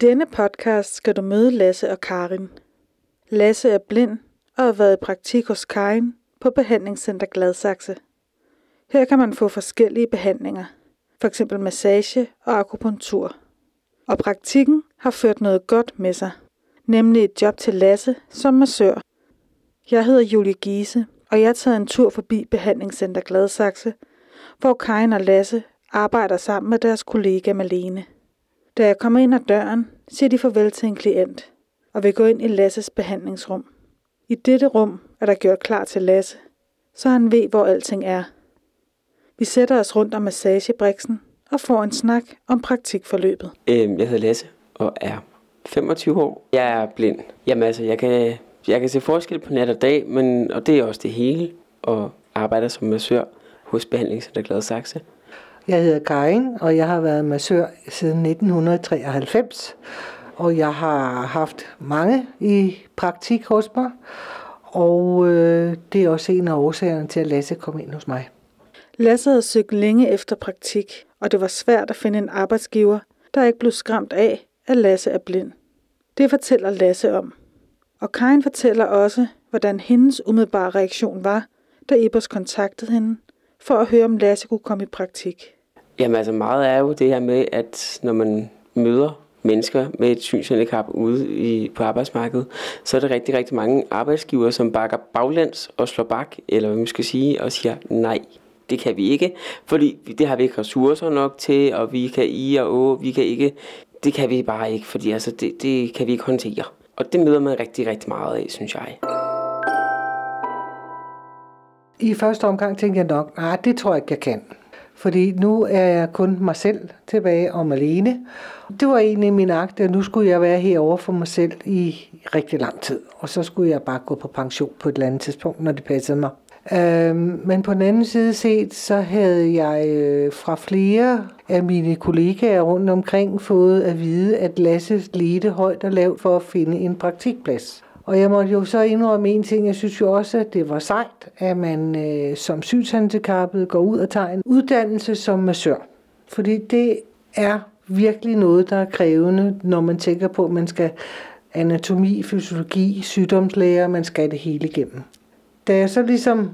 denne podcast skal du møde Lasse og Karin. Lasse er blind og har været i praktik hos Karin på Behandlingscenter Gladsaxe. Her kan man få forskellige behandlinger, f.eks. massage og akupunktur. Og praktikken har ført noget godt med sig, nemlig et job til Lasse som massør. Jeg hedder Julie Giese, og jeg tager en tur forbi Behandlingscenter Gladsaxe, hvor Karin og Lasse arbejder sammen med deres kollega Malene. Da jeg kommer ind ad døren, siger de farvel til en klient, og vil gå ind i Lasses behandlingsrum. I dette rum er der gjort klar til Lasse, så han ved, hvor alting er. Vi sætter os rundt om massagebriksen og får en snak om praktikforløbet. Øhm, jeg hedder Lasse og er 25 år. Jeg er blind. Jamen altså, jeg kan, jeg kan se forskel på nat og dag, men, og det er også det hele, og arbejder som massør hos Behandlingscenter Gladsaxe. Jeg hedder Karin, og jeg har været massør siden 1993. Og jeg har haft mange i praktik hos mig. Og øh, det er også en af årsagerne til, at Lasse kom ind hos mig. Lasse havde søgt længe efter praktik, og det var svært at finde en arbejdsgiver, der ikke blev skræmt af, at Lasse er blind. Det fortæller Lasse om. Og Karin fortæller også, hvordan hendes umiddelbare reaktion var, da Ebers kontaktede hende, for at høre, om Lasse kunne komme i praktik. Jamen altså meget er jo det her med, at når man møder mennesker med et synshandicap ude i, på arbejdsmarkedet, så er der rigtig, rigtig mange arbejdsgiver, som bakker baglæns og slår bak, eller hvad man skal sige, og siger nej, det kan vi ikke, fordi det har vi ikke ressourcer nok til, og vi kan i og å, vi kan ikke, det kan vi bare ikke, fordi altså, det, det kan vi ikke håndtere. Og det møder man rigtig, rigtig meget af, synes jeg. I første omgang tænkte jeg nok, nej, det tror jeg ikke, jeg kan. Fordi nu er jeg kun mig selv tilbage om alene. Det var egentlig min akt, at nu skulle jeg være herovre for mig selv i rigtig lang tid. Og så skulle jeg bare gå på pension på et eller andet tidspunkt, når det passede mig. Øhm, men på den anden side set, så havde jeg øh, fra flere af mine kollegaer rundt omkring fået at vide, at Lasse ledte højt og lavt for at finde en praktikplads. Og jeg måtte jo så indrømme en ting. Jeg synes jo også, at det var sejt, at man øh, som synshandicappet går ud og tager en uddannelse som massør. Fordi det er virkelig noget, der er krævende, når man tænker på, at man skal anatomi, fysiologi, sygdomslæger, man skal det hele igennem. Da jeg så ligesom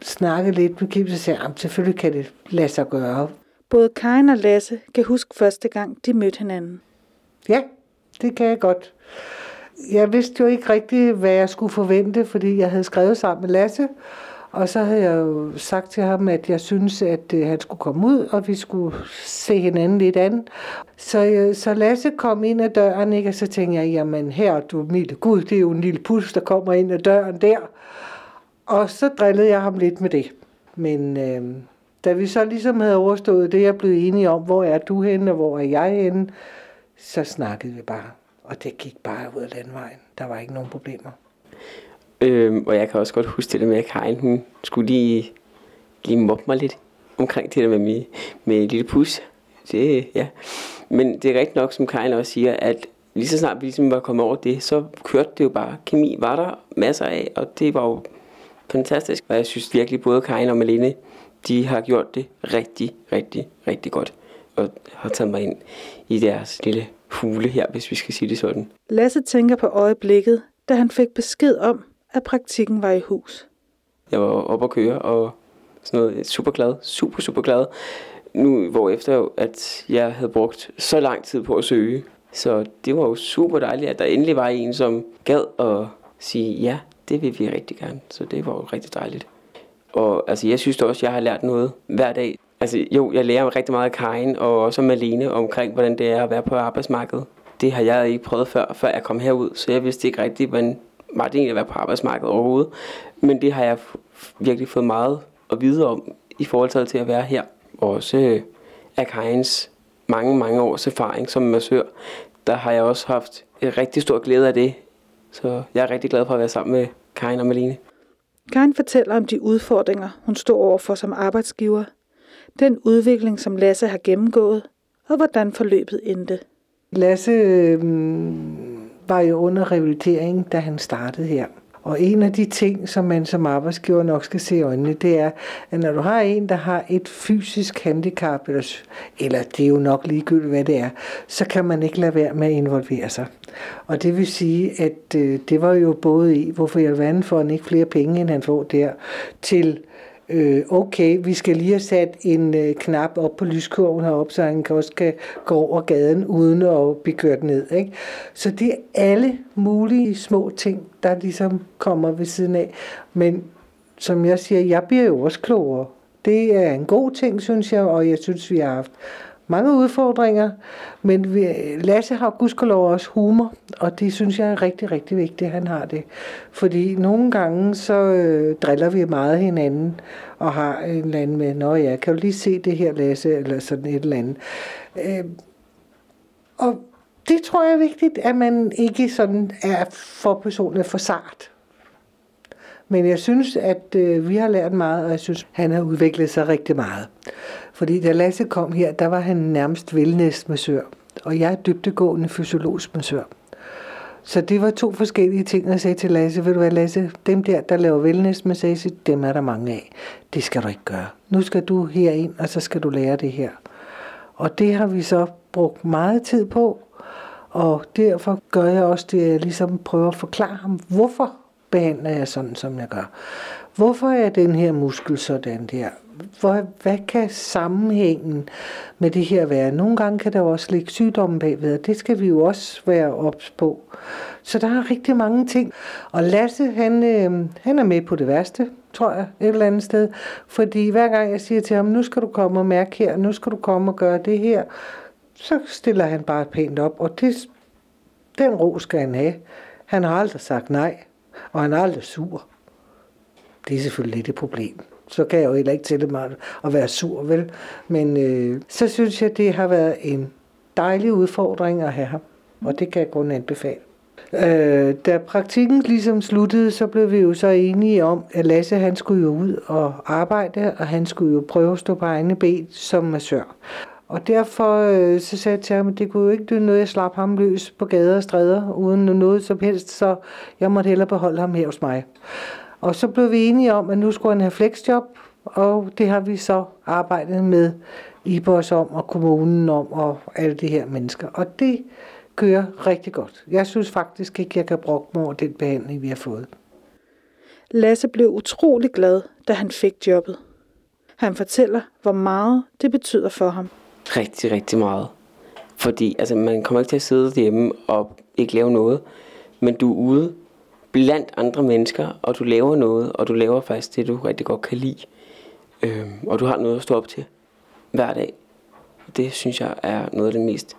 snakkede lidt med Kim, så sagde jeg, at selvfølgelig kan det lade sig gøre. Både Karin og Lasse kan huske første gang, de mødte hinanden. Ja, det kan jeg godt jeg vidste jo ikke rigtigt, hvad jeg skulle forvente, fordi jeg havde skrevet sammen med Lasse, og så havde jeg jo sagt til ham, at jeg synes, at øh, han skulle komme ud, og vi skulle se hinanden lidt an. Så, øh, så Lasse kom ind ad døren, ikke? og så tænkte jeg, jamen her, du milde Gud, det er jo en lille pus, der kommer ind ad døren der. Og så drillede jeg ham lidt med det. Men øh, da vi så ligesom havde overstået det, jeg blev enige om, hvor er du henne, og hvor er jeg henne, så snakkede vi bare. Og det gik bare ud af landvejen. Der var ikke nogen problemer. Øhm, og jeg kan også godt huske det der med, at Karin hun skulle lige, lige mobbe mig lidt omkring det der med, med, med lille pus. Det, ja. Men det er rigtigt nok, som Karin også siger, at lige så snart vi ligesom var kommet over det, så kørte det jo bare. Kemi var der masser af, og det var jo fantastisk. Og jeg synes virkelig, både Karin og Malene, de har gjort det rigtig, rigtig, rigtig godt. Og har taget mig ind i deres lille hule her, hvis vi skal sige det sådan. Lasse tænker på øjeblikket, da han fik besked om, at praktikken var i hus. Jeg var oppe at køre og sådan noget super glad, super, super glad. Nu, hvor efter at jeg havde brugt så lang tid på at søge. Så det var jo super dejligt, at der endelig var en, som gad at sige, ja, det vil vi rigtig gerne. Så det var jo rigtig dejligt. Og altså, jeg synes også, at jeg har lært noget hver dag. Altså jo, jeg lærer rigtig meget af Karin og også Malene omkring, hvordan det er at være på arbejdsmarkedet. Det har jeg ikke prøvet før, før jeg kom herud, så jeg vidste ikke rigtigt, hvordan var det egentlig at være på arbejdsmarkedet overhovedet. Men det har jeg virkelig fået meget at vide om i forhold til at være her. Og også øh, af Karins mange, mange års erfaring som massør, der har jeg også haft en rigtig stor glæde af det. Så jeg er rigtig glad for at være sammen med Karin og Malene. Karin fortæller om de udfordringer, hun står overfor som arbejdsgiver – den udvikling, som Lasse har gennemgået, og hvordan forløbet endte. Lasse øh, var jo under rehabilitering, da han startede her. Og en af de ting, som man som arbejdsgiver nok skal se i øjnene, det er, at når du har en, der har et fysisk handicap, eller, eller det er jo nok ligegyldigt, hvad det er, så kan man ikke lade være med at involvere sig. Og det vil sige, at øh, det var jo både i, hvorfor i alverden får han ikke flere penge, end han får der, til øh, okay, vi skal lige have sat en øh, knap op på lyskurven heroppe, så han kan også kan gå over gaden uden at blive kørt ned. Ikke? Så det er alle mulige små ting, der ligesom kommer ved siden af. Men som jeg siger, jeg bliver jo også klogere. Det er en god ting, synes jeg, og jeg synes, vi har haft mange udfordringer, men vi, Lasse har gudskelov også humor, og det synes jeg er rigtig, rigtig vigtigt, at han har det. Fordi nogle gange så øh, driller vi meget hinanden, og har en eller anden med, nå ja, kan du lige se det her, Lasse, eller sådan et eller andet. Øh, og det tror jeg er vigtigt, at man ikke sådan er for personligt for sart. Men jeg synes, at øh, vi har lært meget, og jeg synes, han har udviklet sig rigtig meget. Fordi da Lasse kom her, der var han nærmest wellness-massør, og jeg er dybtegående fysiologisk massør. Så det var to forskellige ting, at sige til Lasse. Ved du hvad, Lasse, dem der, der laver wellness massage, dem er der mange af. Det skal du ikke gøre. Nu skal du herind, og så skal du lære det her. Og det har vi så brugt meget tid på, og derfor gør jeg også det, at jeg ligesom prøver at forklare ham, hvorfor behandler jeg sådan, som jeg gør. Hvorfor er den her muskel sådan der? Hvor, hvad kan sammenhængen med det her være? Nogle gange kan der også ligge sygdomme bagved, og det skal vi jo også være ops på. Så der er rigtig mange ting. Og Lasse, han, øh, han er med på det værste, tror jeg, et eller andet sted. Fordi hver gang jeg siger til ham, nu skal du komme og mærke her, nu skal du komme og gøre det her, så stiller han bare pænt op, og det, den ro skal han have. Han har aldrig sagt nej, og han er aldrig sur. Det er selvfølgelig lidt et problem. Så kan jeg jo heller ikke tælle mig at være sur, vel? Men øh, så synes jeg, det har været en dejlig udfordring at have ham. Og det kan jeg kun anbefale. Øh, da praktikken ligesom sluttede, så blev vi jo så enige om, at Lasse han skulle jo ud og arbejde, og han skulle jo prøve at stå på egne ben som massør. Og derfor øh, så sagde jeg til ham, at det kunne jo ikke blive noget, jeg slap ham løs på gader og stræder, uden noget som helst, så jeg måtte hellere beholde ham her hos mig. Og så blev vi enige om, at nu skulle han have flexjob, og det har vi så arbejdet med IBOS om, og kommunen om, og alle de her mennesker. Og det kører rigtig godt. Jeg synes faktisk ikke, jeg kan bruge mig over den behandling, vi har fået. Lasse blev utrolig glad, da han fik jobbet. Han fortæller, hvor meget det betyder for ham. Rigtig, rigtig meget. Fordi altså, man kommer ikke til at sidde hjemme og ikke lave noget, men du er ude blandt andre mennesker, og du laver noget, og du laver faktisk det, du rigtig godt kan lide. Øhm, og du har noget at stå op til hver dag. Det synes jeg er noget af det mest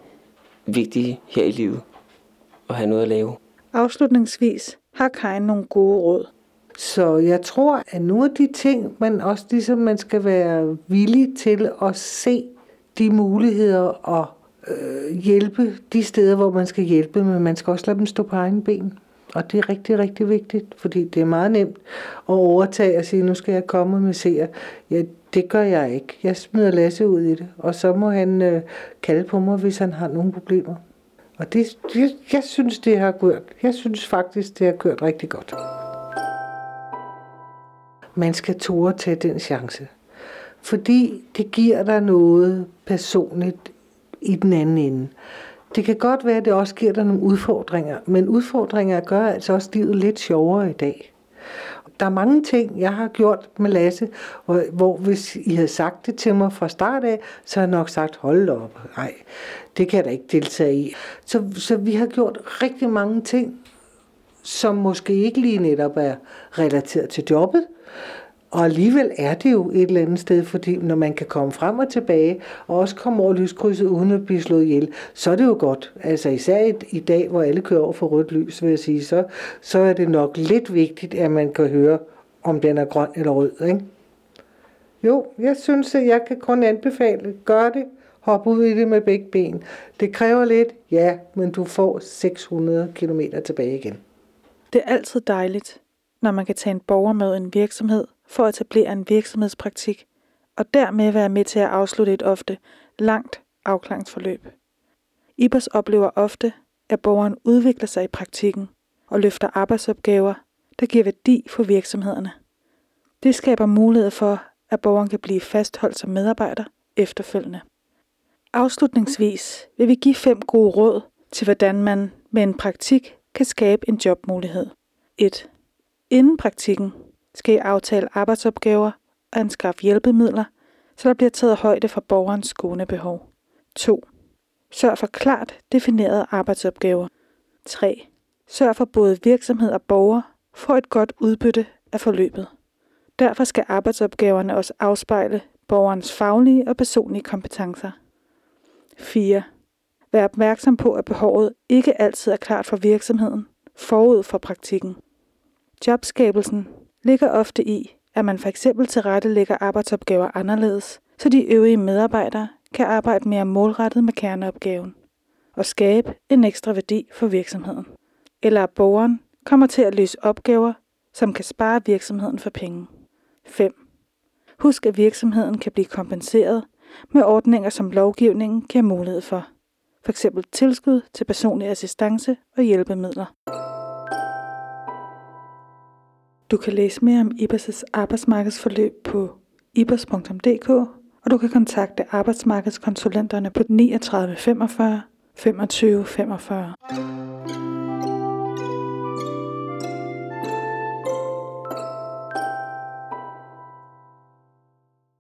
vigtige her i livet. At have noget at lave. Afslutningsvis har Karin nogle gode råd. Så jeg tror, at nogle af de ting, man også ligesom man skal være villig til at se de muligheder og øh, hjælpe de steder, hvor man skal hjælpe, men man skal også lade dem stå på egen ben. Og det er rigtig, rigtig vigtigt, fordi det er meget nemt at overtage og sige, nu skal jeg komme og massere. Ja, det gør jeg ikke. Jeg smider Lasse ud i det, og så må han øh, kalde på mig, hvis han har nogle problemer. Og det, jeg, jeg synes, det har kørt. Jeg synes faktisk, det har kørt rigtig godt. Man skal tåre tage den chance. Fordi det giver dig noget personligt i den anden ende. Det kan godt være, at det også giver dig nogle udfordringer, men udfordringer gør altså også livet lidt sjovere i dag. Der er mange ting, jeg har gjort med Lasse, hvor, hvor hvis I havde sagt det til mig fra start af, så har jeg nok sagt, hold op, nej, det kan jeg da ikke deltage i. Så, så vi har gjort rigtig mange ting, som måske ikke lige netop er relateret til jobbet, og alligevel er det jo et eller andet sted, fordi når man kan komme frem og tilbage, og også komme over lyskrydset uden at blive slået ihjel, så er det jo godt. Altså især i, i dag, hvor alle kører over for rødt lys, vil jeg sige, så, så er det nok lidt vigtigt, at man kan høre, om den er grøn eller rød. Ikke? Jo, jeg synes, at jeg kan kun anbefale, gør det, hop ud i det med begge ben. Det kræver lidt, ja, men du får 600 km tilbage igen. Det er altid dejligt, når man kan tage en borger med en virksomhed for at etablere en virksomhedspraktik, og dermed være med til at afslutte et ofte langt afklaringsforløb. IBOS oplever ofte, at borgeren udvikler sig i praktikken og løfter arbejdsopgaver, der giver værdi for virksomhederne. Det skaber mulighed for, at borgeren kan blive fastholdt som medarbejder efterfølgende. Afslutningsvis vil vi give fem gode råd til, hvordan man med en praktik kan skabe en jobmulighed. 1. Inden praktikken skal I aftale arbejdsopgaver og anskaffe hjælpemidler, så der bliver taget højde for borgerens skånebehov. 2. Sørg for klart definerede arbejdsopgaver. 3. Sørg for både virksomhed og borger får et godt udbytte af forløbet. Derfor skal arbejdsopgaverne også afspejle borgerens faglige og personlige kompetencer. 4. Vær opmærksom på, at behovet ikke altid er klart for virksomheden forud for praktikken. Jobskabelsen ligger ofte i, at man for eksempel tilrettelægger arbejdsopgaver anderledes, så de øvrige medarbejdere kan arbejde mere målrettet med kerneopgaven og skabe en ekstra værdi for virksomheden. Eller at borgeren kommer til at løse opgaver, som kan spare virksomheden for penge. 5. Husk, at virksomheden kan blive kompenseret med ordninger, som lovgivningen giver mulighed for. F.eks. tilskud til personlig assistance og hjælpemidler. Du kan læse mere om IBAS' arbejdsmarkedsforløb på ibas.dk, og du kan kontakte arbejdsmarkedskonsulenterne på 39 45 25 45.